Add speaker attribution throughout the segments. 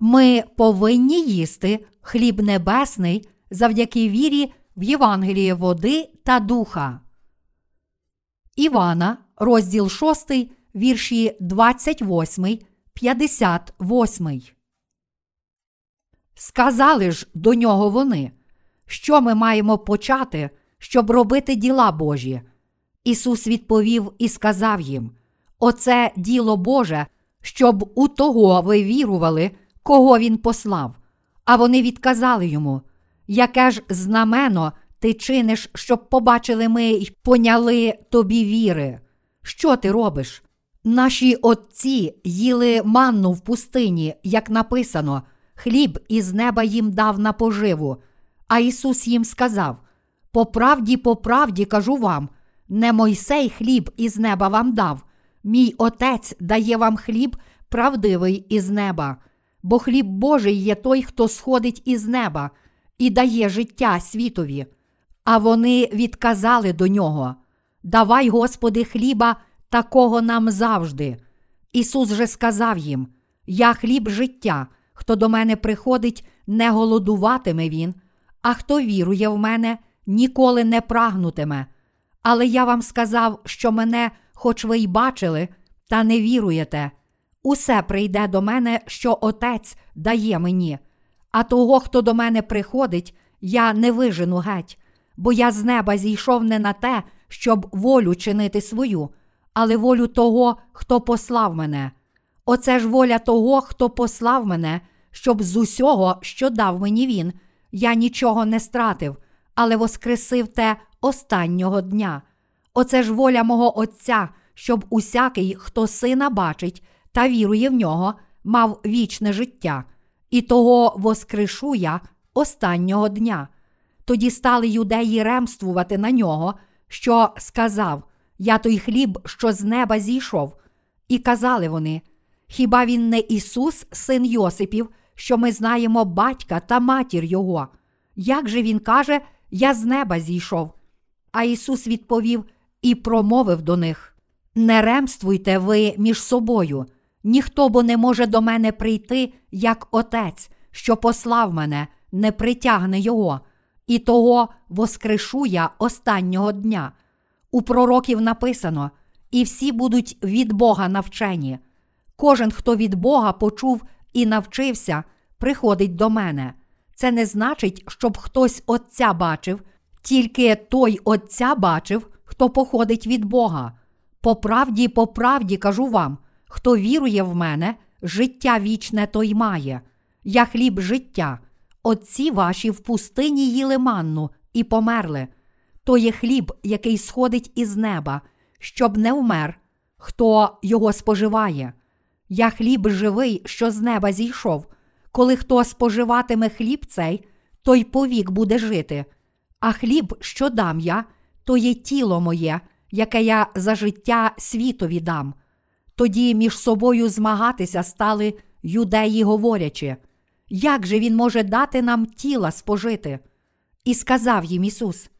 Speaker 1: Ми повинні їсти хліб небесний завдяки вірі в Євангеліє води та духа. Івана, розділ 6, вірші 28, 58. Сказали ж до нього вони, що ми маємо почати, щоб робити діла Божі. Ісус відповів і сказав їм: Оце діло Боже, щоб у того ви вірували, кого Він послав. А вони відказали йому, яке ж знамено ти чиниш, щоб побачили ми й поняли тобі віри? Що ти робиш? Наші отці їли манну в пустині, як написано, хліб із неба їм дав на поживу. А Ісус їм сказав: По правді, по правді кажу вам, не Мойсей хліб із неба вам дав, мій Отець дає вам хліб правдивий із неба, бо хліб Божий є той, хто сходить із неба і дає життя світові. А вони відказали до нього: Давай, Господи, хліба такого нам завжди. Ісус же сказав їм: Я хліб життя, хто до мене приходить, не голодуватиме він, а хто вірує в мене, ніколи не прагнутиме. Але я вам сказав, що мене, хоч ви й бачили, та не віруєте. Усе прийде до мене, що Отець дає мені, а того, хто до мене приходить, я не вижену геть, бо я з неба зійшов не на те, щоб волю чинити свою, але волю того, хто послав мене. Оце ж воля того, хто послав мене, щоб з усього, що дав мені він, я нічого не стратив, але воскресив те останнього дня. Оце ж воля мого Отця, щоб усякий, хто сина бачить та вірує в нього, мав вічне життя, і того воскрешу я останнього дня. Тоді стали юдеї ремствувати на нього, що сказав: Я той хліб, що з неба зійшов. І казали вони: Хіба він не Ісус, син Йосипів, що ми знаємо батька та матір Його? Як же він каже, Я з неба зійшов? А Ісус відповів і промовив до них: Не ремствуйте ви між собою, ніхто бо не може до мене прийти, як Отець, що послав мене, не притягне Його, і того воскрешу я останнього дня. У пророків написано: і всі будуть від Бога навчені. Кожен, хто від Бога почув і навчився, приходить до мене. Це не значить, щоб хтось Отця бачив, тільки той Отця бачив, хто походить від Бога. По правді, по правді кажу вам, хто вірує в мене, життя вічне той має. Я хліб життя. Отці ваші в пустині їли манну і померли. То є хліб, який сходить із неба, щоб не вмер, хто його споживає. Я хліб живий, що з неба зійшов. Коли хто споживатиме хліб цей, той повік буде жити. А хліб, що дам я, то є тіло моє, яке я за життя світові дам. Тоді між собою змагатися стали юдеї, говорячи, як же він може дати нам тіла спожити? І сказав їм Ісус: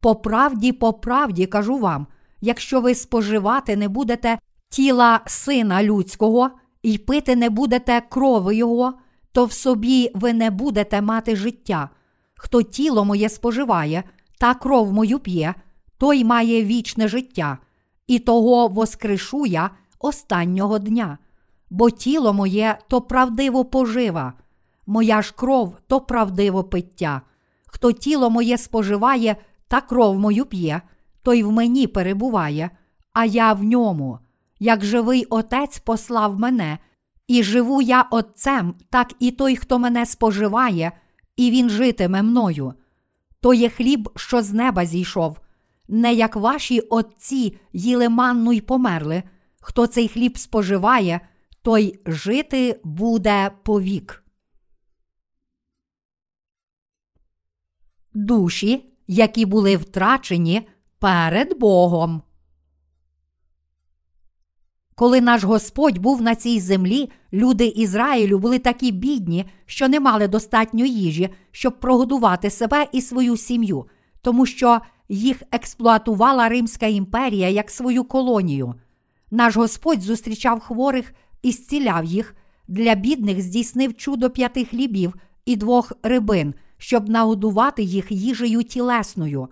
Speaker 1: По правді, по правді кажу вам, якщо ви споживати не будете тіла Сина Людського і пити не будете крови Його, то в собі ви не будете мати життя. Хто тіло моє споживає та кров мою п'є, той має вічне життя, і того воскрешу я останнього дня. Бо тіло моє то правдиво пожива, моя ж кров то правдиво пиття. Хто тіло моє споживає та кров мою п'є, той в мені перебуває, а я в ньому. Як живий Отець послав мене, і живу я Отцем, так і той, хто мене споживає, і він житиме мною. То є хліб, що з неба зійшов, не як ваші отці їли манну й померли. Хто цей хліб споживає, той жити буде повік. Душі, які були втрачені перед Богом. Коли наш Господь був на цій землі, люди Ізраїлю були такі бідні, що не мали достатньо їжі, щоб прогодувати себе і свою сім'ю, тому що їх експлуатувала Римська імперія як свою колонію. Наш Господь зустрічав хворих і зціляв їх, для бідних здійснив чудо п'яти хлібів і двох рибин, щоб нагодувати їх їжею тілесною.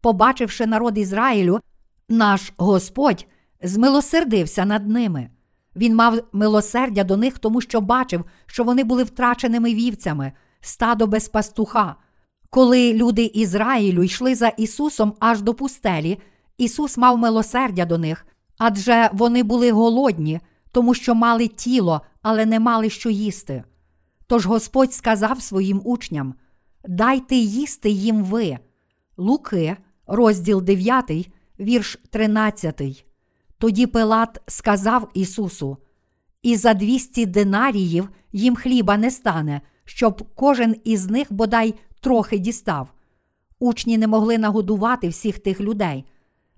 Speaker 1: Побачивши народ Ізраїлю, наш Господь змилосердився над ними. Він мав милосердя до них, тому що бачив, що вони були втраченими вівцями, стадо без пастуха. Коли люди Ізраїлю йшли за Ісусом аж до пустелі, Ісус мав милосердя до них, адже вони були голодні, тому що мали тіло, але не мали що їсти. Тож Господь сказав своїм учням: Дайте їсти їм ви. Луки, розділ 9, вірш 13. Тоді Пилат сказав Ісусу: І за 200 динаріїв їм хліба не стане, щоб кожен із них бодай трохи дістав. Учні не могли нагодувати всіх тих людей.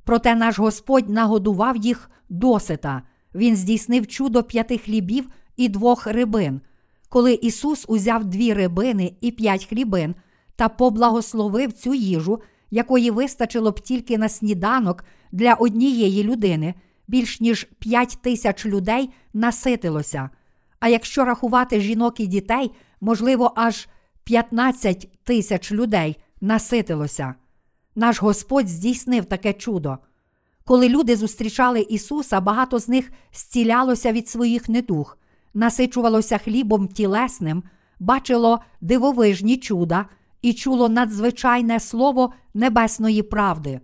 Speaker 1: Проте наш Господь нагодував їх досита. Він здійснив чудо п'яти хлібів і двох рибин. Коли Ісус узяв дві рибини і п'ять хлібин та поблагословив цю їжу, якої вистачило б тільки на сніданок для однієї людини, більш ніж п'ять тисяч людей наситилося. А якщо рахувати жінок і дітей, можливо, аж 15 тисяч людей наситилося. Наш Господь здійснив таке чудо. Коли люди зустрічали Ісуса, багато з них зцілялося від своїх недуг, насичувалося хлібом тілесним, бачило дивовижні чуда і чуло надзвичайне слово небесної правди.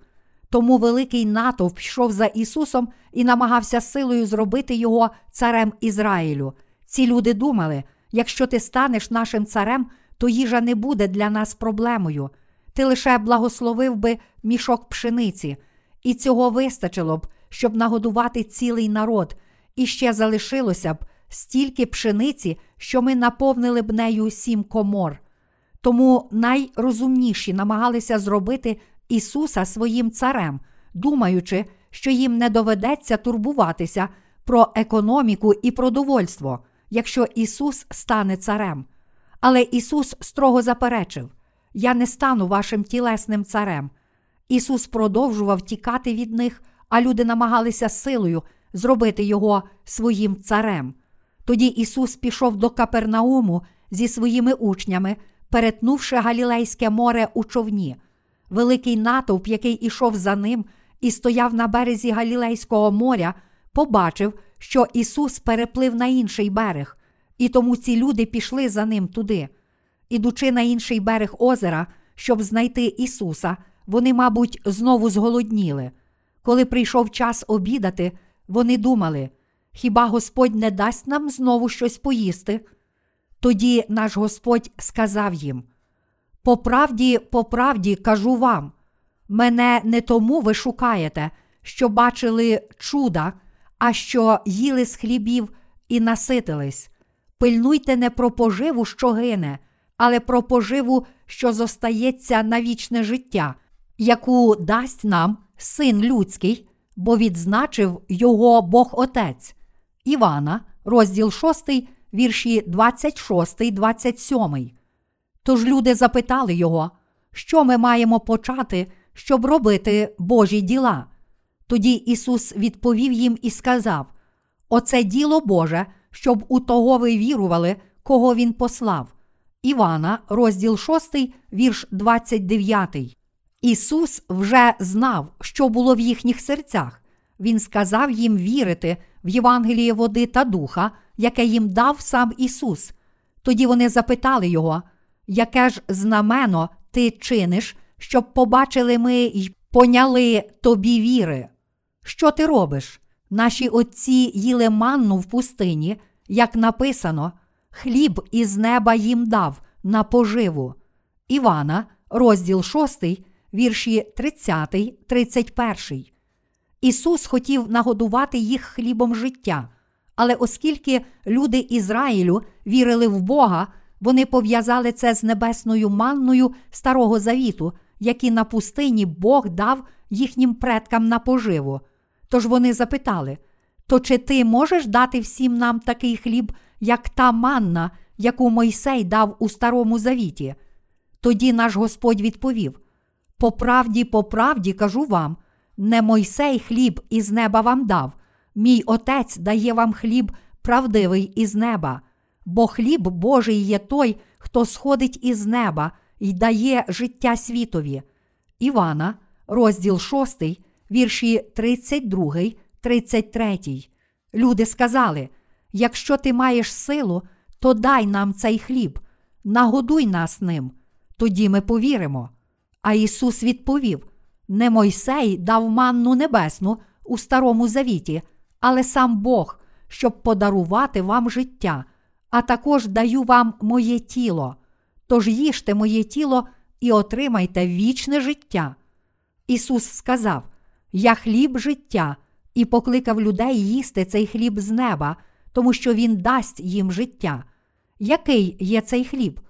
Speaker 1: Тому великий натовп йшов за Ісусом і намагався силою зробити його царем Ізраїлю. Ці люди думали: якщо ти станеш нашим царем, то їжа не буде для нас проблемою. Ти лише благословив би мішок пшениці, і цього вистачило б, щоб нагодувати цілий народ, і ще залишилося б стільки пшениці, що ми наповнили б нею сім комор. Тому найрозумніші намагалися зробити Ісуса своїм царем, думаючи, що їм не доведеться турбуватися про економіку і продовольство, якщо Ісус стане царем. Але Ісус строго заперечив: Я не стану вашим тілесним царем. Ісус продовжував тікати від них, а люди намагалися силою зробити Його своїм царем. Тоді Ісус пішов до Капернауму зі своїми учнями, перетнувши Галілейське море у човні. Великий натовп, який ішов за ним і стояв на березі Галілейського моря, побачив, що Ісус переплив на інший берег, і тому ці люди пішли за ним туди. Ідучи на інший берег озера, щоб знайти Ісуса, вони, мабуть, знову зголодніли. Коли прийшов час обідати, вони думали, хіба Господь не дасть нам знову щось поїсти? Тоді наш Господь сказав їм: По правді, по правді кажу вам, мене не тому ви шукаєте, що бачили чуда, а що їли з хлібів і наситились. Пильнуйте не про поживу, що гине, але про поживу, що зостається на вічне життя, яку дасть нам син людський, бо відзначив його Бог Отець. Івана, розділ 6, вірші 26, 27. Тож люди запитали його, що ми маємо почати, щоб робити Божі діла. Тоді Ісус відповів їм і сказав: Оце діло Боже, щоб у того ви вірували, кого Він послав. Івана, розділ 6, вірш 29. Ісус вже знав, що було в їхніх серцях. Він сказав їм вірити в Євангеліє води та духа, яке їм дав сам Ісус. Тоді вони запитали його, яке ж знамено ти чиниш, щоб побачили ми й поняли тобі віри? Що ти робиш? Наші отці їли манну в пустині, як написано, хліб із неба їм дав на поживу. Івана, розділ 6, вірші 30, 31. Ісус хотів нагодувати їх хлібом життя, але оскільки люди Ізраїлю вірили в Бога, вони пов'язали це з небесною манною Старого Завіту, які на пустині Бог дав їхнім предкам на поживу. Тож вони запитали: то чи ти можеш дати всім нам такий хліб, як та манна, яку Мойсей дав у Старому Завіті? Тоді наш Господь відповів: По правді, по правді кажу вам, не Мойсей хліб із неба вам дав, мій Отець дає вам хліб правдивий із неба. бо хліб Божий є той, хто сходить із неба і дає життя світові. Івана, розділ 6, вірші 32, 33. Люди сказали: якщо ти маєш силу, то дай нам цей хліб, нагодуй нас ним, тоді ми повіримо. А Ісус відповів: Не Мойсей дав манну небесну у Старому Завіті, але сам Бог, щоб подарувати вам життя, а також даю вам моє тіло. Тож їжте моє тіло і отримайте вічне життя. Ісус сказав: Я хліб життя, і покликав людей їсти цей хліб з неба, тому що Він дасть їм життя. Який є цей хліб?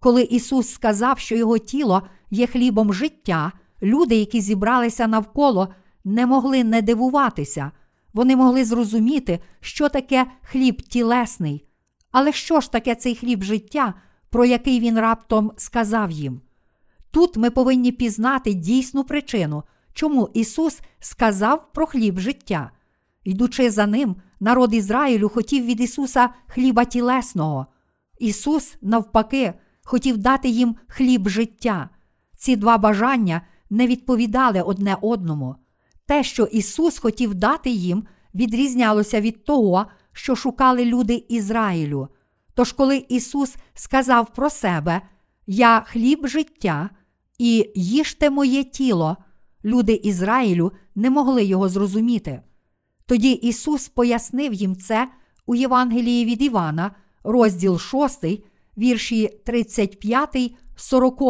Speaker 1: Коли Ісус сказав, що Його тіло є хлібом життя, люди, які зібралися навколо, не могли не дивуватися, вони могли зрозуміти, що таке хліб тілесний. Але що ж таке цей хліб життя, про який він раптом сказав їм? Тут ми повинні пізнати дійсну причину, чому Ісус сказав про хліб життя. Йдучи за ним, народ Ізраїлю хотів від Ісуса хліба тілесного. Ісус, навпаки, хотів дати їм хліб життя. Ці два бажання не відповідали одне одному. Те, що Ісус хотів дати їм, відрізнялося від того, що шукали люди Ізраїлю. Тож, коли Ісус сказав про себе, Я хліб життя, і їжте моє тіло, люди Ізраїлю не могли його зрозуміти. Тоді Ісус пояснив їм це у Євангелії від Івана, розділ 6, вірші 35, 40.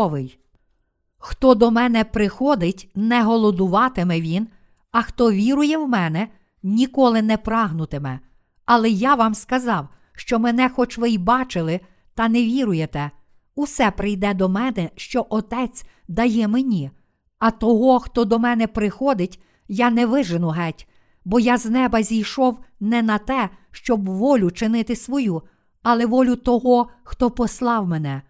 Speaker 1: Хто до мене приходить, не голодуватиме він, а хто вірує в мене, ніколи не прагнутиме. Але я вам сказав, що мене, хоч ви й бачили, та не віруєте. Усе прийде до мене, що Отець дає мені, а того, хто до мене приходить, я не вижену геть, бо я з неба зійшов не на те, щоб волю чинити свою, але волю того, хто послав мене.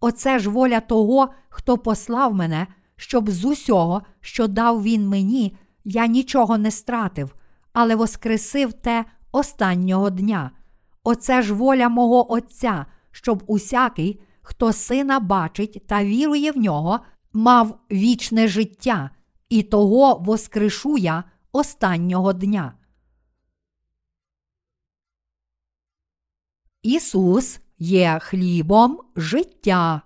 Speaker 1: Оце ж воля того, хто послав мене, щоб з усього, що дав він мені, я нічого не стратив, але воскресив те останнього дня. Оце ж воля мого Отця, щоб усякий, хто сина бачить та вірує в нього, мав вічне життя, і того воскрешу я останнього дня. Ісус є хлібом життя.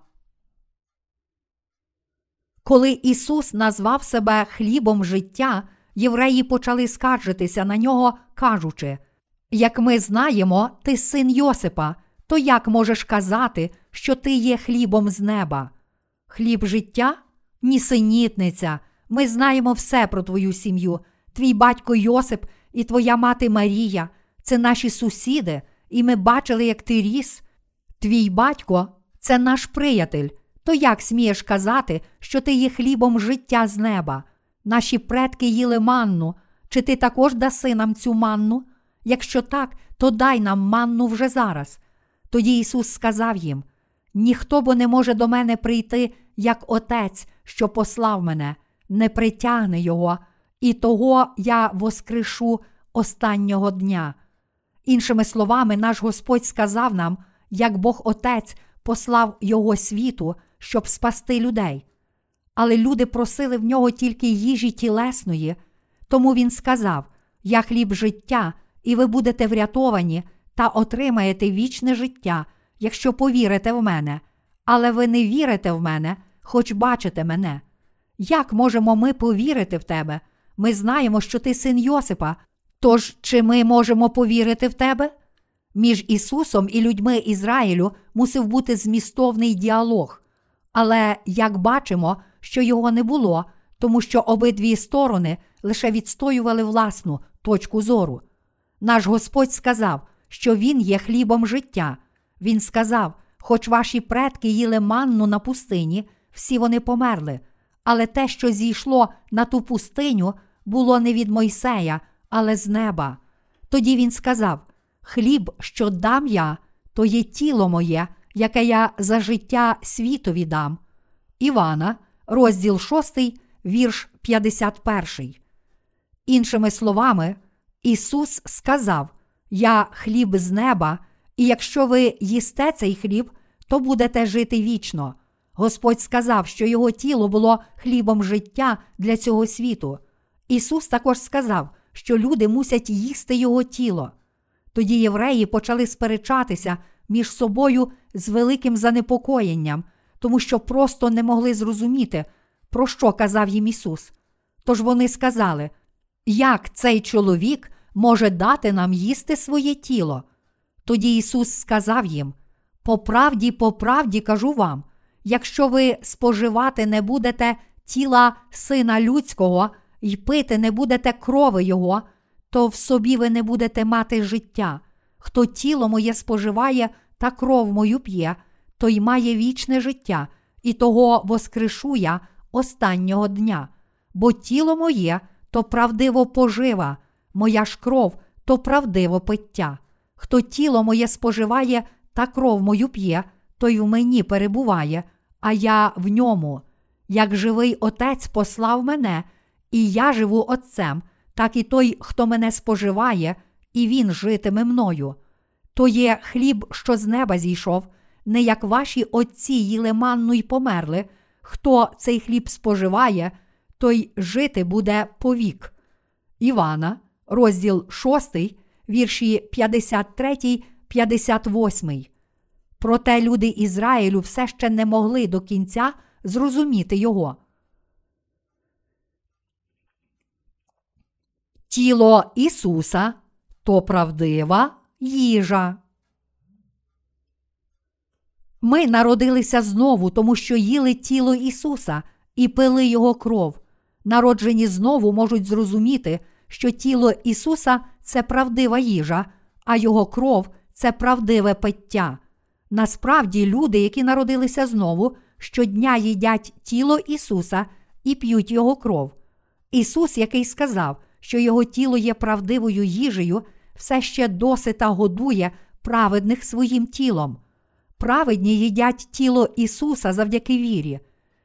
Speaker 1: Коли Ісус назвав себе хлібом життя, євреї почали скаржитися на нього, кажучи: Як ми знаємо, ти син Йосипа, то як можеш казати, що ти є хлібом з неба? Хліб життя? Нісенітниця. Ми знаємо все про твою сім'ю. Твій батько Йосип і твоя мати Марія це наші сусіди, і ми бачили, як ти ріс. Твій батько це наш приятель. То як смієш казати, що ти є хлібом життя з неба? Наші предки їли манну, чи ти також даси нам цю манну? Якщо так, то дай нам манну вже зараз. Тоді Ісус сказав їм: ніхто бо не може до мене прийти, як Отець, що послав мене, не притягне Його, і того я воскрешу останнього дня. Іншими словами, наш Господь сказав нам, як Бог Отець послав Його світу, щоб спасти людей. Але люди просили в нього тільки їжі тілесної, тому він сказав: Я хліб життя, і ви будете врятовані та отримаєте вічне життя, якщо повірите в мене, але ви не вірите в мене, хоч бачите мене. Як можемо ми повірити в тебе? Ми знаємо, що ти син Йосипа. Тож чи ми можемо повірити в тебе? Між Ісусом і людьми Ізраїлю мусив бути змістовний діалог. Але як бачимо, що його не було, тому що обидві сторони лише відстоювали власну точку зору. Наш Господь сказав, що Він є хлібом життя. Він сказав: хоч ваші предки їли манну на пустині, всі вони померли, але те, що зійшло на ту пустиню, було не від Мойсея, але з неба. Тоді він сказав: Хліб, що дам я, то є тіло моє, яке я за життя світові дам. Івана, розділ 6, вірш 51. Іншими словами, Ісус сказав: Я хліб з неба, І якщо ви їсте цей хліб, то будете жити вічно. Господь сказав, що його тіло було хлібом життя для цього світу. Ісус також сказав, що люди мусять їсти Його тіло. Тоді євреї почали сперечатися між собою з великим занепокоєнням, тому що просто не могли зрозуміти, про що казав їм Ісус. Тож вони сказали, як цей чоловік може дати нам їсти своє тіло? Тоді Ісус сказав їм: По правді, по правді кажу вам, якщо ви споживати не будете тіла Сина Людського і пити не будете крови Його, то в собі ви не будете мати життя. Хто тіло моє споживає та кров мою п'є, той має вічне життя, і того воскрешу я останнього дня. Бо тіло моє то правдиво пожива, моя ж кров то правдиво пиття. Хто тіло моє споживає та кров мою п'є, той в мені перебуває, а я в ньому. Як живий Отець послав мене, і я живу Отцем, так і той, хто мене споживає, і він житиме мною. То є хліб, що з неба зійшов, не як ваші отці їли манну й померли. Хто цей хліб споживає, той жити буде повік. Івана, розділ 6, вірші 53, 58. Проте люди Ізраїлю все ще не могли до кінця зрозуміти його. Тіло Ісуса то правдива їжа. Ми народилися знову, тому що їли тіло Ісуса і пили Його кров. Народжені знову можуть зрозуміти, що тіло Ісуса це правдива їжа, а Його кров це правдиве пиття. Насправді, люди, які народилися знову, щодня їдять тіло Ісуса і п'ють Його кров. Ісус, який сказав, що Його тіло є правдивою їжею, все ще досита годує праведних своїм тілом. Праведні їдять тіло Ісуса завдяки вірі.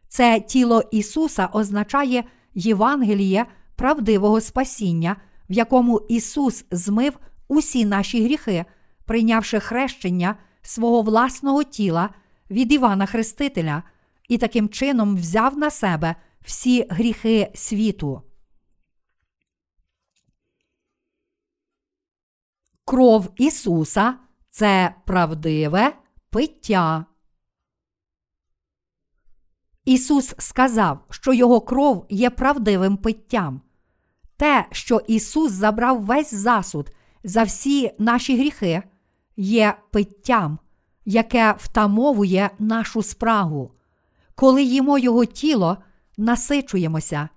Speaker 1: Це тіло Ісуса означає Євангеліє правдивого спасіння, в якому Ісус змив усі наші гріхи, прийнявши хрещення свого власного тіла від Івана Хрестителя, і таким чином взяв на себе всі гріхи світу. Кров Ісуса це правдиве пиття. Ісус сказав, що Його кров є правдивим питтям. Те, що Ісус забрав весь засуд за всі наші гріхи, є питтям, яке втамовує нашу спрагу. Коли їмо Його тіло, насичуємося,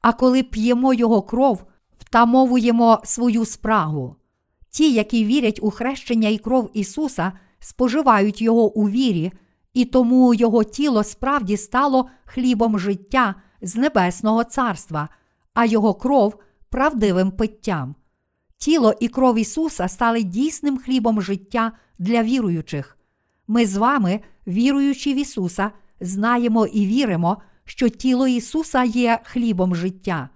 Speaker 1: а коли п'ємо Його кров, втамовуємо свою спрагу. Ті, які вірять у хрещення і кров Ісуса, споживають Його у вірі, і тому Його тіло справді стало хлібом життя з Небесного Царства, а Його кров правдивим питтям. Тіло і кров Ісуса стали дійсним хлібом життя для віруючих. Ми з вами, віруючи в Ісуса, знаємо і віримо, що тіло Ісуса є хлібом життя.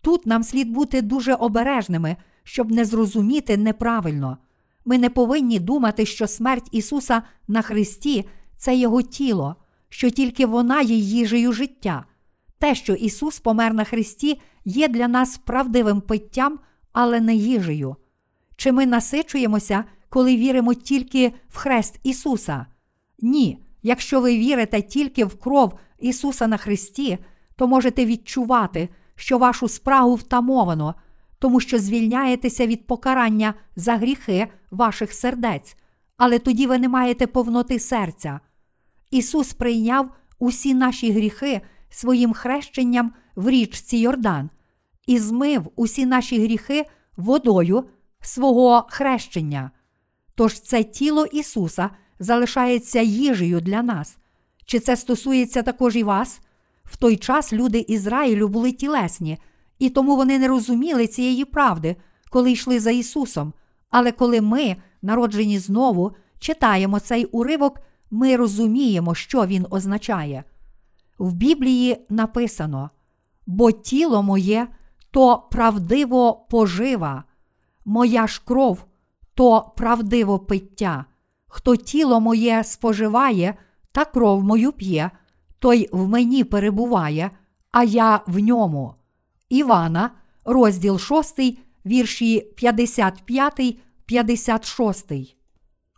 Speaker 1: Тут нам слід бути дуже обережними, щоб не зрозуміти неправильно. Ми не повинні думати, що смерть Ісуса на Христі це Його тіло, що тільки вона є їжею життя. Те, що Ісус помер на Христі, є для нас правдивим питтям, але не їжею. Чи ми насичуємося, коли віримо тільки в хрест Ісуса? Ні. Якщо ви вірите тільки в кров Ісуса на Христі, то можете відчувати, що вашу спрагу втамовано, тому що звільняєтеся від покарання за гріхи ваших сердець, але тоді ви не маєте повноти серця. Ісус прийняв усі наші гріхи своїм хрещенням в річці Йордан і змив усі наші гріхи водою свого хрещення. Тож це тіло Ісуса залишається їжею для нас. Чи це стосується також і вас? В той час люди Ізраїлю були тілесні, і тому вони не розуміли цієї правди, коли йшли за Ісусом. Але коли ми, народжені знову, читаємо цей уривок, ми розуміємо, що він означає. В Біблії написано: бо тіло моє то правдиво пожива, моя ж кров то правдиво пиття. Хто тіло моє споживає та кров мою п'є, той в мені перебуває, а я в ньому. Івана, розділ 6, вірші 55, 56.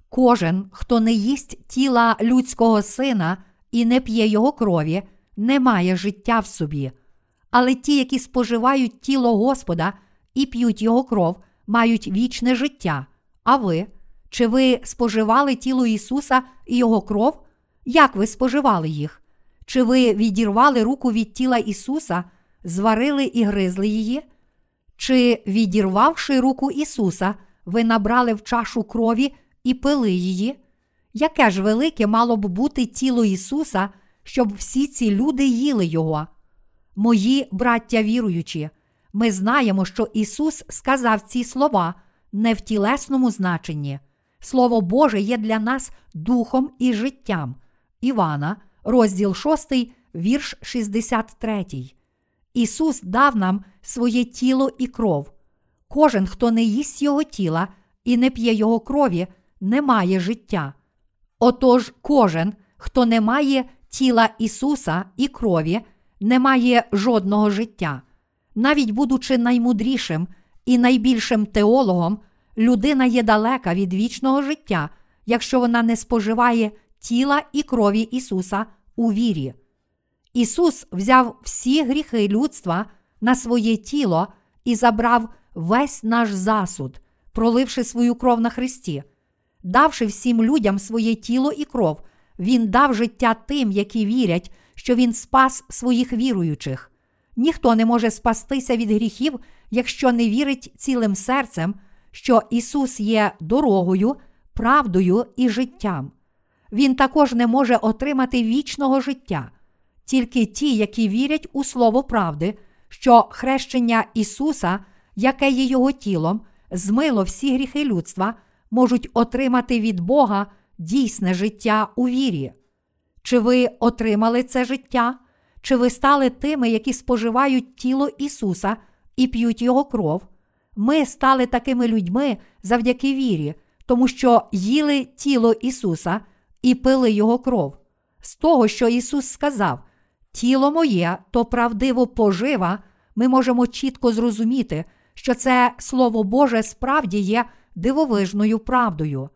Speaker 1: Кожен, хто не їсть тіла людського сина і не п'є його крові, не має життя в собі. Але ті, які споживають тіло Господа і п'ють його кров, мають вічне життя. А ви? Чи ви споживали тіло Ісуса і Його кров? Як ви споживали їх? Чи ви відірвали руку від тіла Ісуса, зварили і гризли її? Чи, відірвавши руку Ісуса, ви набрали в чашу крові і пили її? Яке ж велике мало б бути тіло Ісуса, щоб всі ці люди їли Його? Мої браття віруючі, ми знаємо, що Ісус сказав ці слова не в тілесному значенні. Слово Боже є для нас духом і життям. Івана, розділ 6, вірш 63. Ісус дав нам своє тіло і кров. Кожен, хто не їсть Його тіла і не п'є Його крові, не має життя. Отож, кожен, хто не має тіла Ісуса і крові, не має жодного життя. Навіть будучи наймудрішим і найбільшим теологом, людина є далека від вічного життя, якщо вона не споживає тіла і крові Ісуса у вірі. Ісус взяв всі гріхи людства на своє тіло і забрав весь наш засуд, проливши свою кров на Христі. Давши всім людям своє тіло і кров, Він дав життя тим, які вірять, що Він спас своїх віруючих. Ніхто не може спастися від гріхів, якщо не вірить цілим серцем, що Ісус є дорогою, правдою і життям. Він також не може отримати вічного життя. Тільки ті, які вірять у Слово правди, що хрещення Ісуса, яке є Його тілом, змило всі гріхи людства, можуть отримати від Бога дійсне життя у вірі. Чи ви отримали це життя? Чи ви стали тими, які споживають тіло Ісуса і п'ють Його кров? Ми стали такими людьми завдяки вірі, тому що їли тіло Ісуса і пили Його кров. З того, що Ісус сказав, тіло моє то правдиво пожива, ми можемо чітко зрозуміти, що це Слово Боже справді є дивовижною правдою.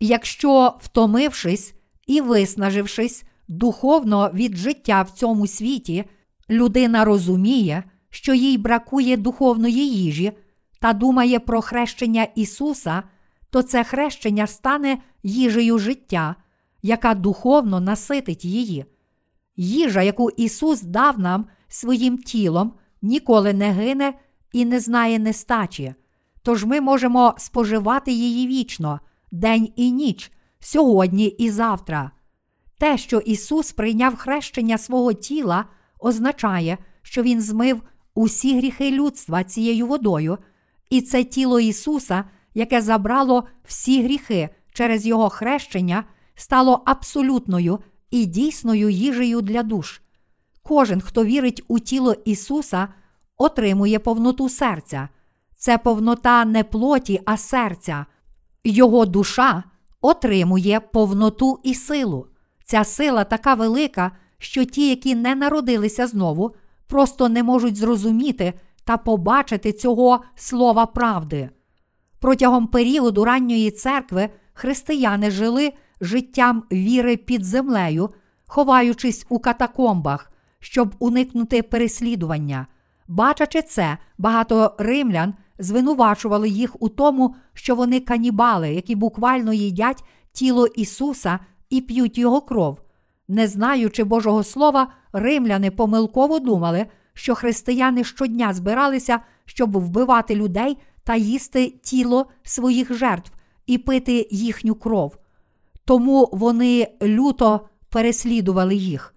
Speaker 1: Якщо, втомившись і виснажившись духовно від життя в цьому світі, людина розуміє, що їй бракує духовної їжі та думає про хрещення Ісуса, то це хрещення стане їжею життя, яка духовно наситить її. Їжа, яку Ісус дав нам своїм тілом, ніколи не гине і не знає нестачі. Тож ми можемо споживати її вічно, день і ніч, сьогодні і завтра. Те, що Ісус прийняв хрещення свого тіла, означає, що Він змив усі гріхи людства цією водою, і це тіло Ісуса, яке забрало всі гріхи через Його хрещення, стало абсолютною і дійсною їжею для душ. Кожен, хто вірить у тіло Ісуса, отримує повноту серця. Це повнота не плоті, а серця. Його душа отримує повноту і силу. Ця сила така велика, що ті, які не народилися знову, просто не можуть зрозуміти та побачити цього слова правди. Протягом періоду ранньої церкви християни жили життям віри під землею, ховаючись у катакомбах, щоб уникнути переслідування. Бачачи це, багато римлян звинувачували їх у тому, що вони канібали, які буквально їдять тіло Ісуса і п'ють Його кров. Не знаючи Божого Слова, римляни помилково думали, що християни щодня збиралися, щоб вбивати людей та їсти тіло своїх жертв і пити їхню кров. Тому вони люто переслідували їх.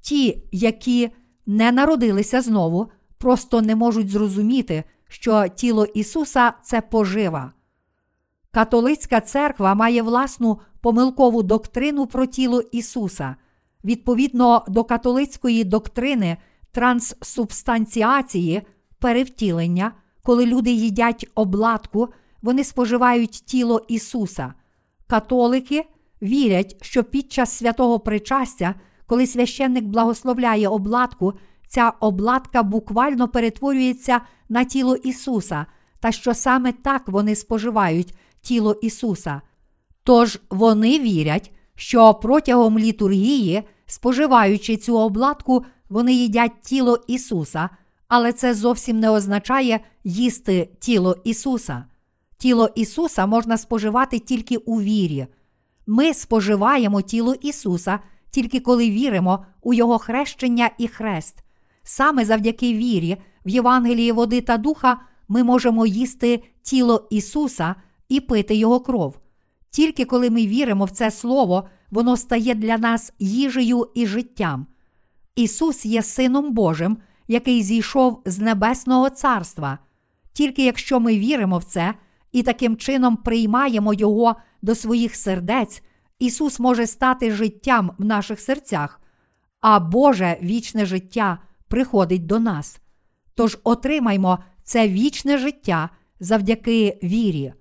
Speaker 1: Ті, які не народилися знову, просто не можуть зрозуміти, що тіло Ісуса це пожива. Католицька церква має власну помилкову доктрину про тіло Ісуса. Відповідно до католицької доктрини транссубстанціації, перевтілення, коли люди їдять обладку, вони споживають тіло Ісуса. католики вірять, що під час святого причастя, коли священник благословляє обладку, ця обладка буквально перетворюється на тіло Ісуса, та що саме так вони споживають тіло Ісуса. Тож вони вірять, що протягом літургії, споживаючи цю обладку, вони їдять тіло Ісуса, але це зовсім не означає їсти тіло Ісуса. Тіло Ісуса можна споживати тільки у вірі. Ми споживаємо тіло Ісуса тільки коли віримо у Його хрещення і хрест. Саме завдяки вірі в Євангелії води та духа ми можемо їсти тіло Ісуса і пити Його кров. Тільки коли ми віримо в це Слово, воно стає для нас їжею і життям. Ісус є Сином Божим, який зійшов з Небесного Царства. Тільки якщо ми віримо в це і таким чином приймаємо Його до своїх сердець, Ісус може стати життям в наших серцях, а Боже вічне життя приходить до нас. Тож отримаймо це вічне життя завдяки вірі.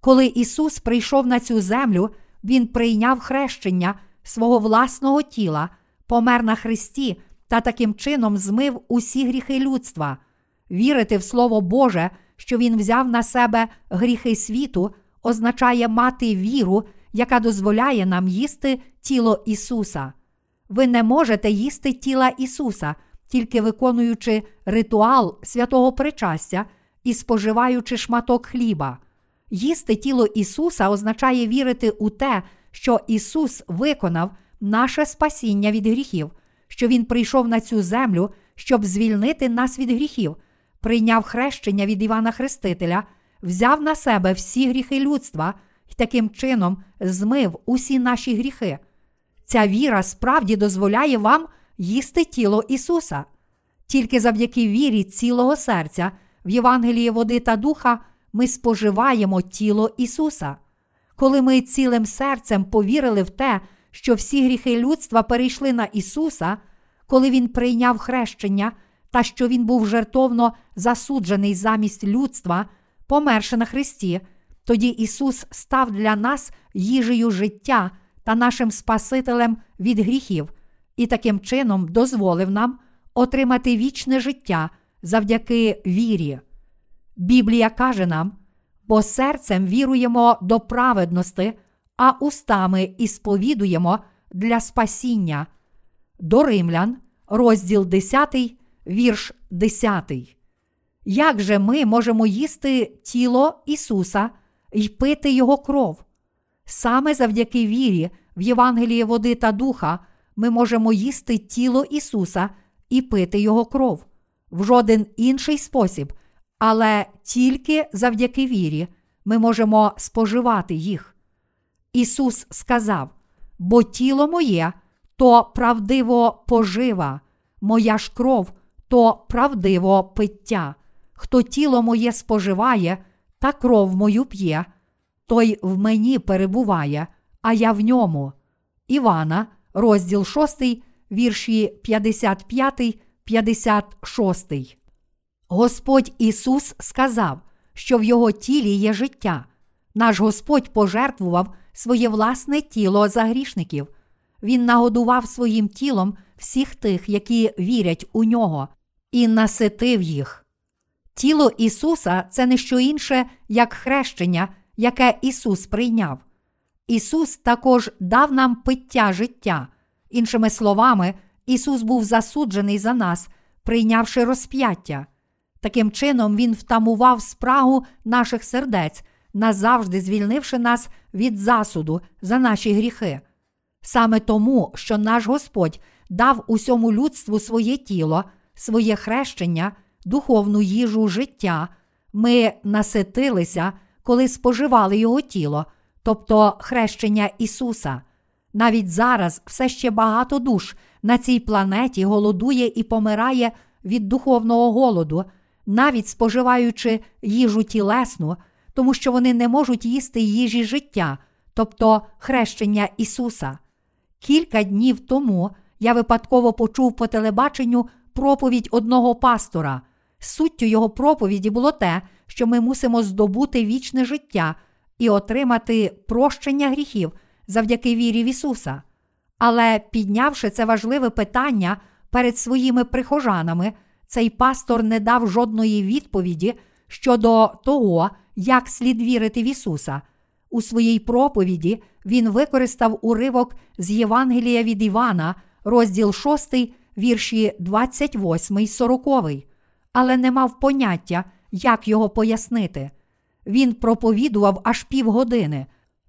Speaker 1: Коли Ісус прийшов на цю землю, Він прийняв хрещення свого власного тіла, помер на Христі та таким чином змив усі гріхи людства. Вірити в Слово Боже, що Він взяв на себе гріхи світу, означає мати віру, яка дозволяє нам їсти тіло Ісуса. Ви не можете їсти тіла Ісуса, тільки виконуючи ритуал святого причастя і споживаючи шматок хліба. Їсти тіло Ісуса означає вірити у те, що Ісус виконав наше спасіння від гріхів, що Він прийшов на цю землю, щоб звільнити нас від гріхів, прийняв хрещення від Івана Хрестителя, взяв на себе всі гріхи людства і таким чином змив усі наші гріхи. Ця віра справді дозволяє вам їсти тіло Ісуса. Тільки завдяки вірі цілого серця в Євангелії води та духа ми споживаємо тіло Ісуса. Коли ми цілим серцем повірили в те, що всі гріхи людства перейшли на Ісуса, коли Він прийняв хрещення та що Він був жертовно засуджений замість людства, померши на Христі, тоді Ісус став для нас їжею життя та нашим Спасителем від гріхів, і таким чином дозволив нам отримати вічне життя завдяки вірі. Біблія каже нам, бо серцем віруємо до праведності, а устами і сповідуємо для спасіння. До Римлян, розділ 10, вірш 10. Як же ми можемо їсти тіло Ісуса і пити Його кров? Саме завдяки вірі в Євангелії води та духа ми можемо їсти тіло Ісуса і пити Його кров в жоден інший спосіб, але тільки завдяки вірі ми можемо споживати їх. Ісус сказав: бо тіло моє то правдиво пожива, моя ж кров то правдиво пиття. Хто тіло моє споживає та кров мою п'є, той в мені перебуває, а я в ньому. Івана, розділ 6, вірші 55, 56. Господь Ісус сказав, що в Його тілі є життя. Наш Господь пожертвував своє власне тіло за грішників. Він нагодував своїм тілом всіх тих, які вірять у нього, і наситив їх. Тіло Ісуса це не що інше, як хрещення, яке Ісус прийняв. Ісус також дав нам пиття життя. Іншими словами, Ісус був засуджений за нас, прийнявши розп'яття. Таким чином, Він втамував спрагу наших сердець, назавжди звільнивши нас від засуду за наші гріхи. Саме тому, що наш Господь дав усьому людству своє тіло, своє хрещення, духовну їжу життя, ми наситилися, коли споживали Його тіло, тобто хрещення Ісуса. Навіть зараз все ще багато душ на цій планеті голодує і помирає від духовного голоду, навіть споживаючи їжу тілесну, тому що вони не можуть їсти їжі життя, тобто хрещення Ісуса. Кілька днів тому я випадково почув по телебаченню проповідь одного пастора. Суттю його проповіді було те, що ми мусимо здобути вічне життя і отримати прощення гріхів завдяки вірі в Ісуса. Але піднявши це важливе питання перед своїми прихожанами, цей пастор не дав жодної відповіді щодо того, як слід вірити в Ісуса. У своїй проповіді він використав уривок з Євангелія від Івана, розділ 6, вірші 28 40, але не мав поняття, як його пояснити. Він проповідував аж півгодини,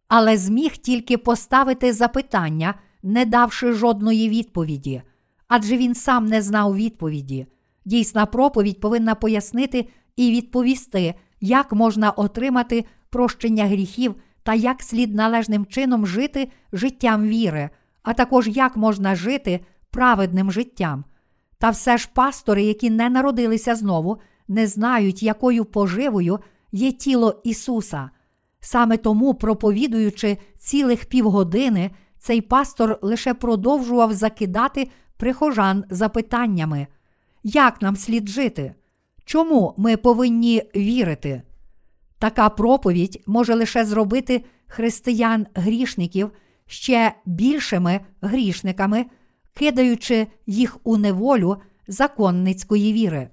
Speaker 1: але зміг тільки поставити запитання, не давши жодної відповіді, адже він сам не знав відповіді. Дійсна проповідь повинна пояснити і відповісти, як можна отримати прощення гріхів та як слід належним чином жити життям віри, а також як можна жити праведним життям. Та все ж пастори, які не народилися знову, не знають, якою поживою є тіло Ісуса. Саме тому, проповідуючи цілих півгодини, цей пастор лише продовжував закидати прихожан запитаннями, як нам слід жити? Чому ми повинні вірити? Така проповідь може лише зробити християн-грішників ще більшими грішниками, кидаючи їх у неволю законницької віри.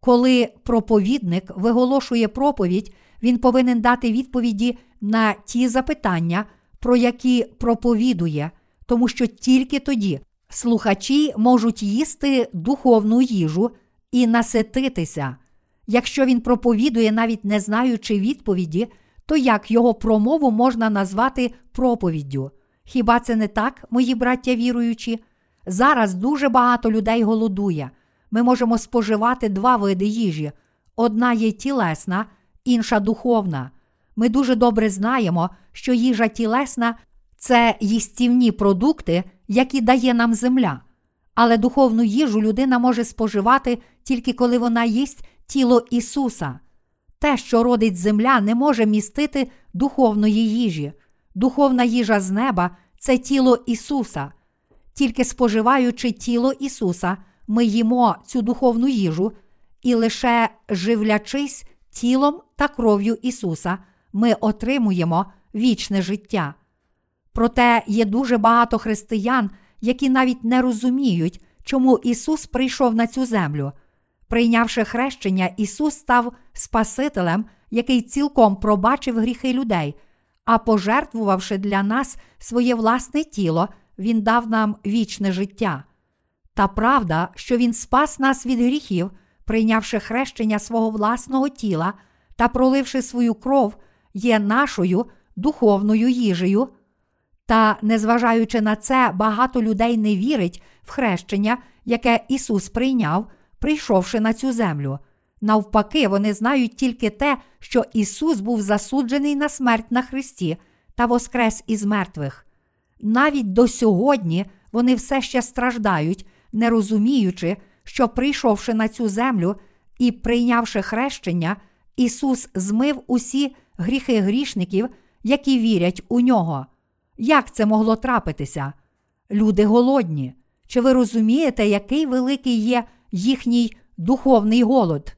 Speaker 1: Коли проповідник виголошує проповідь, він повинен дати відповіді на ті запитання, про які проповідує, тому що тільки тоді слухачі можуть їсти духовну їжу і насититися. Якщо він проповідує, навіть не знаючи відповіді, то як його промову можна назвати проповіддю? Хіба це не так, мої браття віруючі? Зараз дуже багато людей голодує. Ми можемо споживати два види їжі: одна є тілесна, інша духовна. Ми дуже добре знаємо, що їжа тілесна це їстівні продукти, які дає нам земля. Але духовну їжу людина може споживати тільки коли вона їсть тіло Ісуса. Те, що родить земля, не може містити духовної їжі. Духовна їжа з неба це тіло Ісуса. Тільки споживаючи тіло Ісуса, ми їмо цю духовну їжу, і лише живлячись тілом та кров'ю Ісуса, ми отримуємо вічне життя. Проте є дуже багато християн, які навіть не розуміють, чому Ісус прийшов на цю землю. Прийнявши хрещення, Ісус став Спасителем, який цілком пробачив гріхи людей, а пожертвувавши для нас своє власне тіло, Він дав нам вічне життя. Та правда, що Він спас нас від гріхів, прийнявши хрещення свого власного тіла та проливши свою кров, є нашою духовною їжею. Та, незважаючи на це, багато людей не вірить в хрещення, яке Ісус прийняв прийшовши на цю землю. Навпаки, вони знають тільки те, що Ісус був засуджений на смерть на Христі та воскрес із мертвих. Навіть до сьогодні вони все ще страждають, не розуміючи, що, прийшовши на цю землю і прийнявши хрещення, Ісус змив усі гріхи грішників, які вірять у нього. Як це могло трапитися? Люди голодні. Чи ви розумієте, який великий є їхній духовний голод.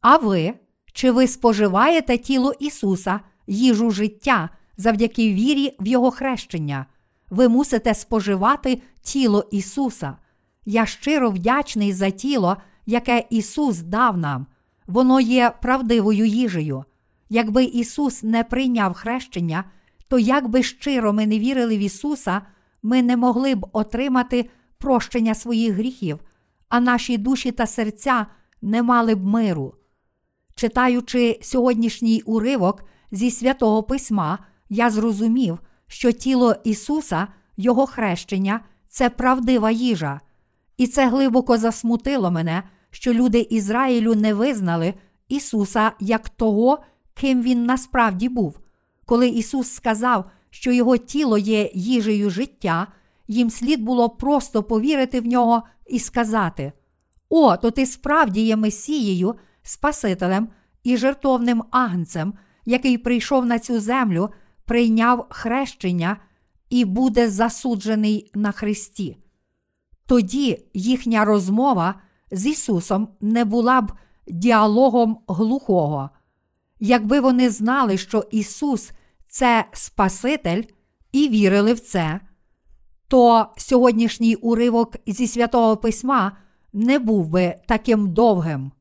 Speaker 1: А ви, чи ви споживаєте тіло Ісуса, їжу життя завдяки вірі в Його хрещення? Ви мусите споживати тіло Ісуса. Я щиро вдячний за тіло, яке Ісус дав нам. Воно є правдивою їжею. Якби Ісус не прийняв хрещення, то як би щиро ми не вірили в Ісуса, ми не могли б отримати прощення своїх гріхів а наші душі та серця не мали б миру. Читаючи сьогоднішній уривок зі святого Письма, я зрозумів, що тіло Ісуса, Його хрещення це правдива їжа, і це глибоко засмутило мене, що люди Ізраїлю не визнали Ісуса як того, ким Він насправді був. Коли Ісус сказав, що Його тіло є їжею життя, їм слід було просто повірити в нього і сказати: О, то ти справді є Месією, Спасителем і жертовним агнцем, який прийшов на цю землю, прийняв хрещення і буде засуджений на Христі. Тоді їхня розмова з Ісусом не була б діалогом глухого. Якби вони знали, що Ісус це Спаситель і вірили в це, то сьогоднішній уривок зі святого письма не був би таким довгим.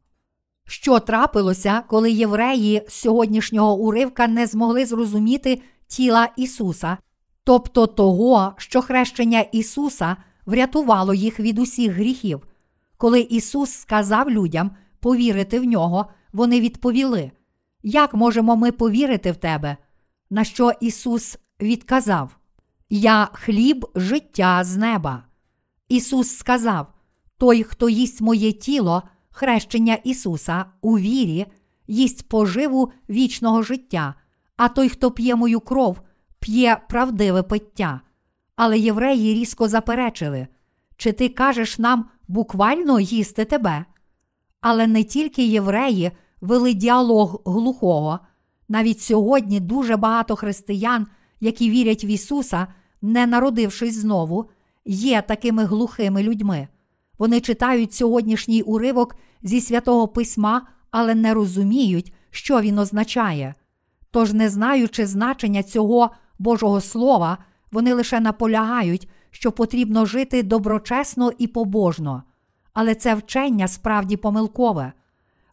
Speaker 1: Що трапилося, коли євреї з сьогоднішнього уривка не змогли зрозуміти тіла Ісуса, тобто того, що хрещення Ісуса врятувало їх від усіх гріхів. Коли Ісус сказав людям повірити в нього, вони відповіли: Як можемо ми повірити в Тебе? На що Ісус відказав: Я хліб життя з неба. Ісус сказав: Той, хто їсть моє тіло, хрещення Ісуса у вірі, їсть поживу вічного життя, а той, хто п'є мою кров, п'є правдиве пиття. Але євреї різко заперечили, чи ти кажеш нам буквально їсти тебе? Але не тільки євреї вели діалог глухого, навіть сьогодні дуже багато християн, які вірять в Ісуса, не народившись знову, є такими глухими людьми. Вони читають сьогоднішній уривок зі святого письма, але не розуміють, що він означає. Тож, не знаючи значення цього Божого Слова, вони лише наполягають, що потрібно жити доброчесно і побожно. Але це вчення справді помилкове.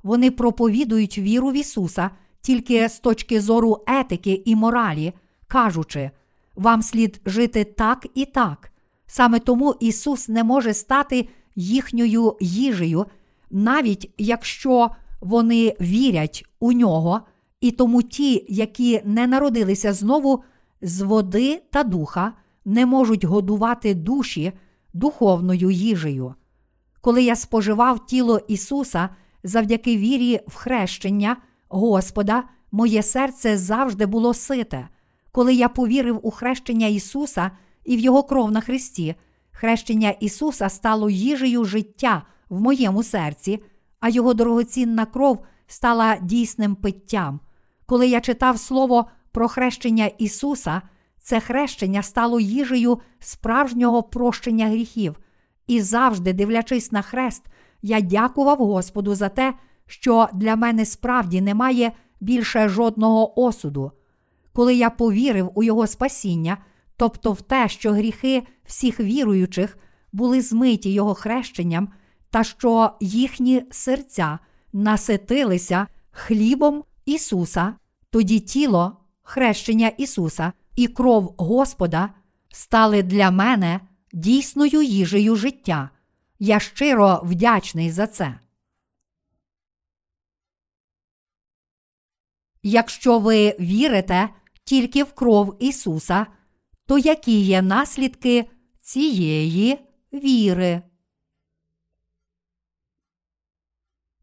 Speaker 1: Вони проповідують віру в Ісуса тільки з точки зору етики і моралі, кажучи, вам слід жити так і так. Саме тому Ісус не може стати їхньою їжею, навіть якщо вони вірять у нього, і тому ті, які не народилися знову з води та духа, не можуть годувати душі духовною їжею. Коли я споживав тіло Ісуса завдяки вірі в хрещення Господа, моє серце завжди було сите. Коли я повірив у хрещення Ісуса і в Його кров на Христі, хрещення Ісуса стало їжею життя в моєму серці, а Його дорогоцінна кров стала дійсним питтям. Коли я читав Слово про хрещення Ісуса, це хрещення стало їжею справжнього прощення гріхів. І завжди, дивлячись на хрест, я дякував Господу за те, що для мене справді немає більше жодного осуду. Коли я повірив у Його спасіння, тобто в те, що гріхи всіх віруючих були змиті Його хрещенням, та що їхні серця наситилися хлібом Ісуса, тоді тіло, хрещення Ісуса і кров Господа стали для мене дійсною їжею життя. Я щиро вдячний за це. Якщо ви вірите тільки в кров Ісуса, то які є наслідки цієї віри?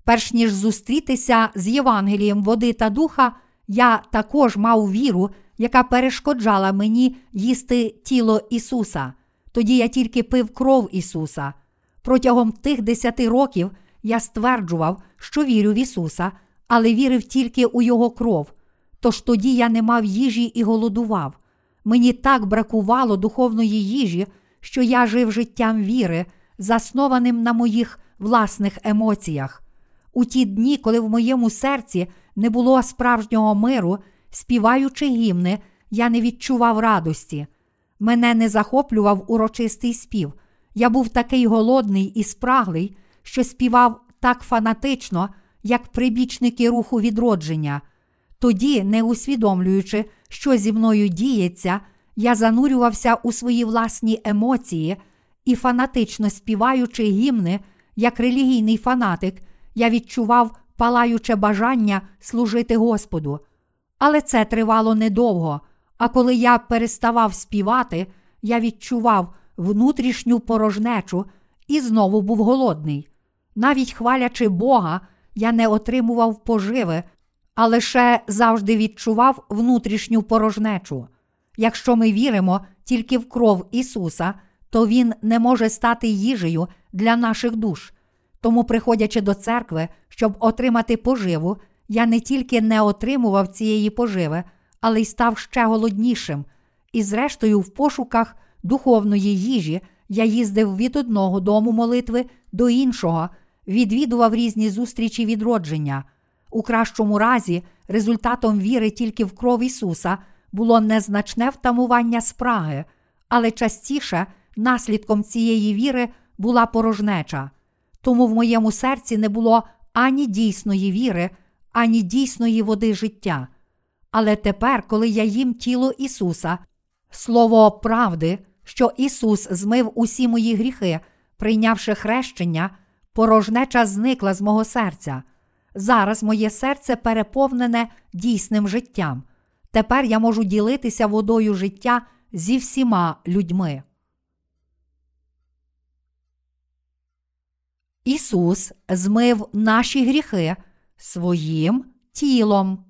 Speaker 1: Перш ніж зустрітися з Євангелієм води та духа, я також мав віру, яка перешкоджала мені їсти тіло Ісуса. Тоді я тільки пив кров Ісуса. Протягом тих десяти років я стверджував, що вірю в Ісуса, але вірив тільки у Його кров. Тож тоді я не мав їжі і голодував. Мені так бракувало духовної їжі, що я жив життям віри, заснованим на моїх власних емоціях. У ті дні, коли в моєму серці не було справжнього миру, співаючи гімни, я не відчував радості. Мене не захоплював урочистий спів. Я був такий голодний і спраглий, що співав так фанатично, як прибічники руху відродження. Тоді, не усвідомлюючи, що зі мною діється, я занурювався у свої власні емоції і, фанатично співаючи гімни, як релігійний фанатик, я відчував палаюче бажання служити Господу. Але це тривало недовго. А коли я переставав співати, я відчував внутрішню порожнечу і знову був голодний. Навіть хвалячи Бога, я не отримував поживи, а лише завжди відчував внутрішню порожнечу. Якщо ми віримо тільки в кров Ісуса, то Він не може стати їжею для наших душ. Тому, приходячи до церкви, щоб отримати поживу, я не тільки не отримував цієї поживи, але й став ще голоднішим. І, зрештою, в пошуках духовної їжі я їздив від одного дому молитви до іншого, відвідував різні зустрічі відродження. У кращому разі, результатом віри тільки в кров Ісуса було незначне втамування спраги, але частіше наслідком цієї віри була порожнеча. Тому в моєму серці не було ані дійсної віри, ані дійсної води життя. Але тепер, коли я їм тіло Ісуса, слово правди, що Ісус змив усі мої гріхи, прийнявши хрещення, порожнеча зникла з мого серця. Зараз моє серце переповнене дійсним життям. Тепер я можу ділитися водою життя зі всіма людьми. Ісус змив наші гріхи своїм тілом.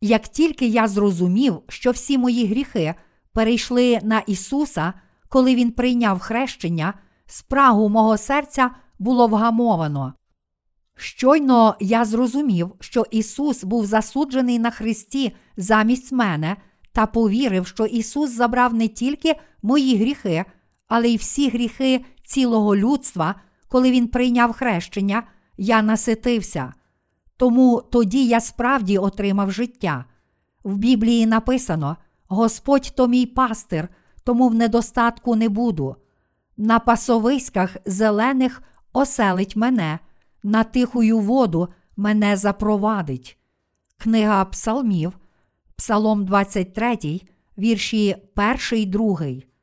Speaker 1: Як тільки я зрозумів, що всі мої гріхи перейшли на Ісуса, коли Він прийняв хрещення, спрагу мого серця було вгамовано. Щойно я зрозумів, що Ісус був засуджений на Христі замість мене, та повірив, що Ісус забрав не тільки мої гріхи, але й всі гріхи цілого людства, коли Він прийняв хрещення, я наситився. Тому тоді я справді отримав життя. В Біблії написано: Господь то мій пастир, тому в недостатку не буду. На пасовиськах зелених оселить мене, на тихую воду мене запровадить. Книга Псалмів, Псалом 23, вірші 1, 2.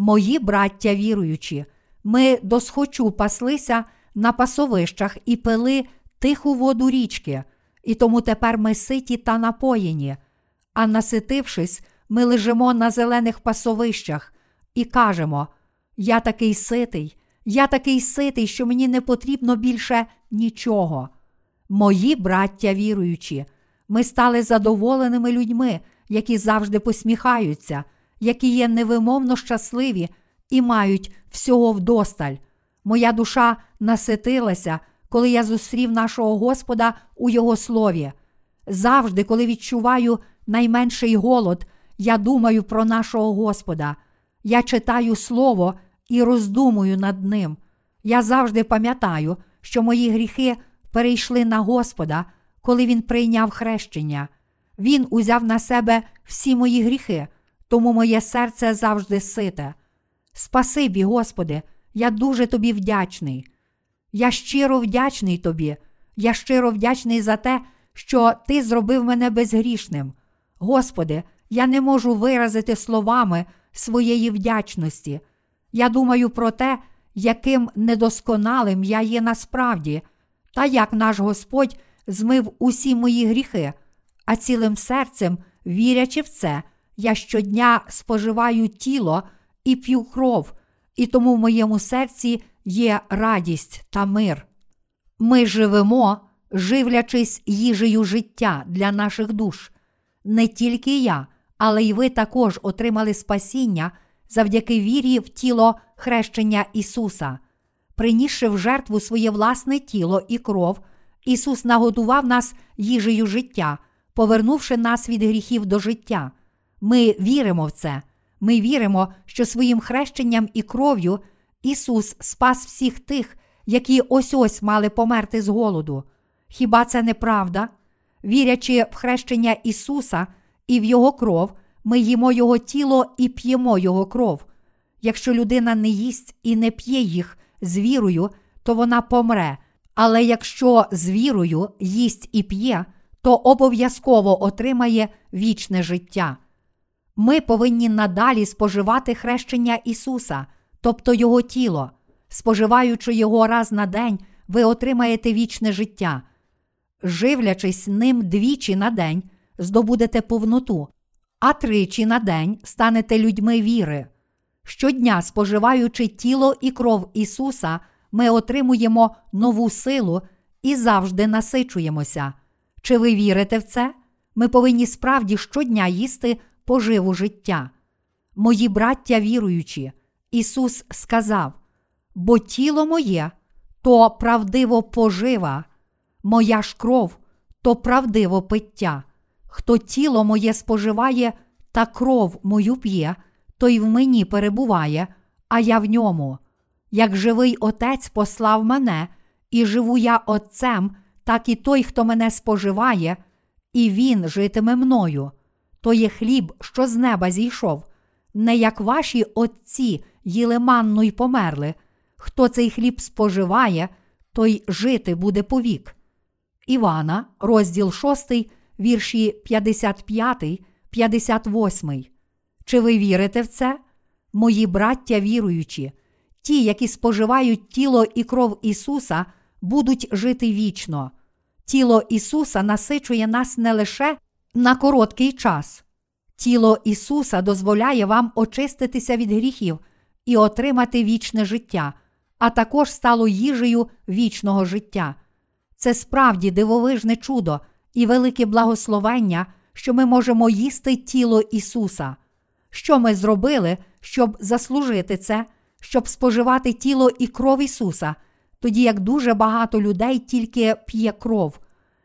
Speaker 1: Мої браття віруючі, ми досхочу паслися на пасовищах і пили тиху воду річки, і тому тепер ми ситі та напоєні, а наситившись, ми лежимо на зелених пасовищах і кажемо: Я такий ситий, я такий ситий, що мені не потрібно більше нічого. Мої браття віруючі, ми стали задоволеними людьми, які завжди посміхаються, які є невимовно щасливі і мають всього вдосталь. Моя душа наситилася, коли я зустрів нашого Господа у Його слові. Завжди, коли відчуваю найменший голод, я думаю про нашого Господа. Я читаю Слово і роздумую над ним. Я завжди пам'ятаю, що мої гріхи перейшли на Господа, коли Він прийняв хрещення. Він узяв на себе всі мої гріхи, тому моє серце завжди сите. Спасибі, Господи, я дуже тобі вдячний. Я щиро вдячний тобі, я щиро вдячний за те, що Ти зробив мене безгрішним. Господи, я не можу виразити словами своєї вдячності. Я думаю про те, яким недосконалим я є насправді, та як наш Господь змив усі мої гріхи, а цілим серцем, вірячи в це, я щодня споживаю тіло і п'ю кров, і тому в моєму серці є радість та мир. Ми живемо, живлячись їжею життя для наших душ. Не тільки я, але й ви також отримали спасіння завдяки вірі в тіло хрещення Ісуса. Принісши в жертву своє власне тіло і кров, Ісус нагодував нас їжею життя, повернувши нас від гріхів до життя. Ми віримо в це. Ми віримо, що своїм хрещенням і кров'ю Ісус спас всіх тих, які ось ось мали померти з голоду. Хіба це не правда? Вірячи в хрещення Ісуса і в Його кров, ми їмо Його тіло і п'ємо Його кров. Якщо людина не їсть і не п'є їх з вірою, то вона помре. Але якщо з вірою їсть і п'є, то обов'язково отримає вічне життя. Ми повинні надалі споживати хрещення Ісуса, тобто Його тіло. Споживаючи його раз на день, ви отримаєте вічне життя. Живлячись ним двічі на день, здобудете повноту, а тричі на день станете людьми віри. Щодня, споживаючи тіло і кров Ісуса, ми отримуємо нову силу і завжди насичуємося. Чи ви вірите в це? Ми повинні справді щодня їсти поживу життя. Мої браття віруючі, Ісус сказав: бо тіло моє то правдиво пожива, моя ж кров то правдиво пиття. Хто тіло моє споживає та кров мою п'є, той в мені перебуває, а я в ньому. Як живий Отець послав мене, і живу я Отцем, так і той, хто мене споживає, і він житиме мною. То є хліб, що з неба зійшов, не як ваші отці їли манну й померли. Хто цей хліб споживає, той жити буде повік. Івана, розділ 6, вірші 55, 58. Чи ви вірите в це? Мої браття віруючі, ті, які споживають тіло і кров Ісуса, будуть жити вічно. Тіло Ісуса насичує нас не лише на короткий час. Тіло Ісуса дозволяє вам очиститися від гріхів і отримати вічне життя, а також стало їжею вічного життя. Це справді дивовижне чудо і велике благословення, що ми можемо їсти тіло Ісуса. Що ми зробили, щоб заслужити це, щоб споживати тіло і кров Ісуса, тоді як дуже багато людей тільки п'є кров.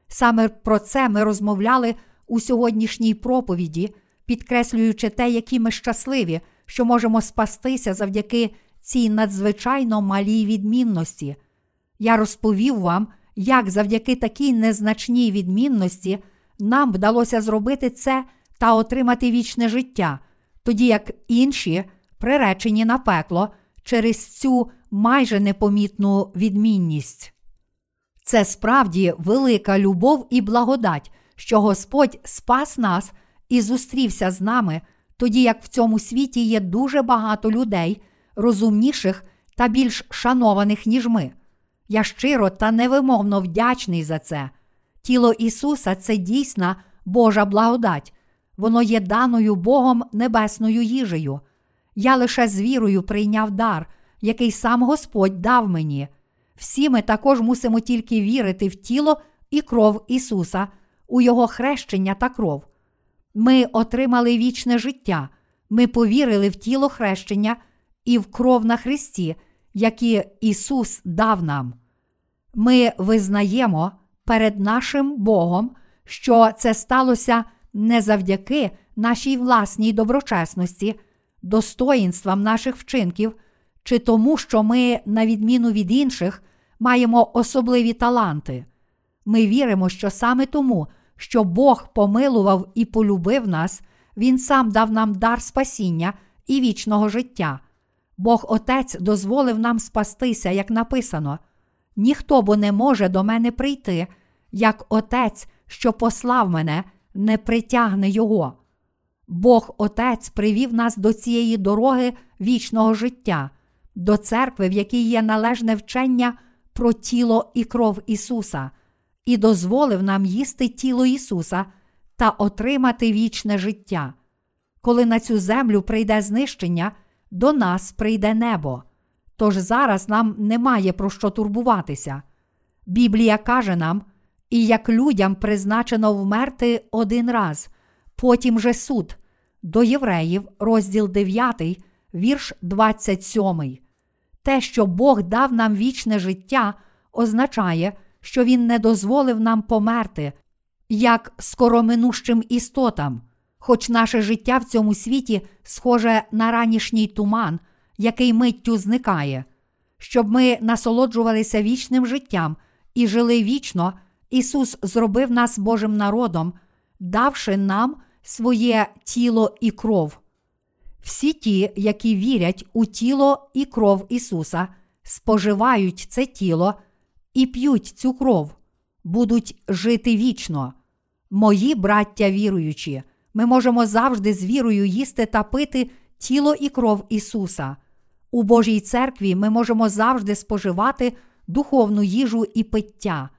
Speaker 1: Саме про це ми розмовляли у сьогоднішній проповіді, підкреслюючи те, які ми щасливі, що можемо спастися завдяки цій надзвичайно малій відмінності. Я розповів вам, як завдяки такій незначній відмінності нам вдалося зробити це та отримати вічне життя, тоді як інші приречені на пекло через цю майже непомітну відмінність. Це справді велика любов і благодать, що Господь спас нас і зустрівся з нами, тоді як в цьому світі є дуже багато людей, розумніших та більш шанованих, ніж ми. Я щиро та невимовно вдячний за це. Тіло Ісуса це дійсна Божа благодать, воно є даною Богом небесною їжею. Я лише з вірою прийняв дар, який сам Господь дав мені. Всі ми також мусимо тільки вірити в тіло і кров Ісуса, у Його хрещення та кров. Ми отримали вічне життя, ми повірили в тіло хрещення і в кров на Христі, які Ісус дав нам. Ми визнаємо перед нашим Богом, що це сталося не завдяки нашій власній доброчесності, достоїнствам наших вчинків, чи тому, що ми, на відміну від інших, маємо особливі таланти. Ми віримо, що саме тому, що Бог помилував і полюбив нас, Він сам дав нам дар спасіння і вічного життя. Бог Отець дозволив нам спастися, як написано: ніхто бо не може до мене прийти, як Отець, що послав мене, не притягне Його. Бог Отець привів нас до цієї дороги вічного життя, до церкви, в якій є належне вчення про тіло і кров Ісуса, і дозволив нам їсти тіло Ісуса та отримати вічне життя. Коли на цю землю прийде знищення, до нас прийде небо. Тож зараз нам немає про що турбуватися. Біблія каже нам, і як людям призначено вмерти один раз, потім же суд, до євреїв, розділ 9, вірш 27. Те, що Бог дав нам вічне життя, означає, що Він не дозволив нам померти, як скороминущим істотам, хоч наше життя в цьому світі схоже на ранішній туман, який миттю зникає. Щоб ми насолоджувалися вічним життям і жили вічно, Ісус зробив нас Божим народом, давши нам своє тіло і кров. Всі ті, які вірять у тіло і кров Ісуса, споживають це тіло і п'ють цю кров, будуть жити вічно. Мої браття віруючі, ми можемо завжди з вірою їсти та пити тіло і кров Ісуса. У Божій церкві ми можемо завжди споживати духовну їжу і пиття.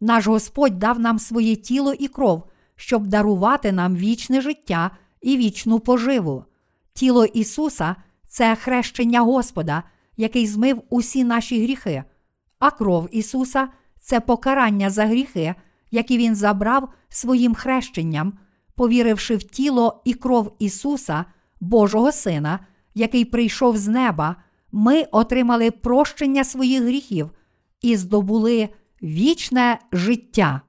Speaker 1: Наш Господь дав нам своє тіло і кров, щоб дарувати нам вічне життя і вічну поживу. Тіло Ісуса це хрещення Господа, який змив усі наші гріхи, а кров Ісуса це покарання за гріхи, які Він забрав своїм хрещенням, повіривши в тіло і кров Ісуса, Божого Сина, який прийшов з неба, ми отримали прощення своїх гріхів і здобули вічне життя.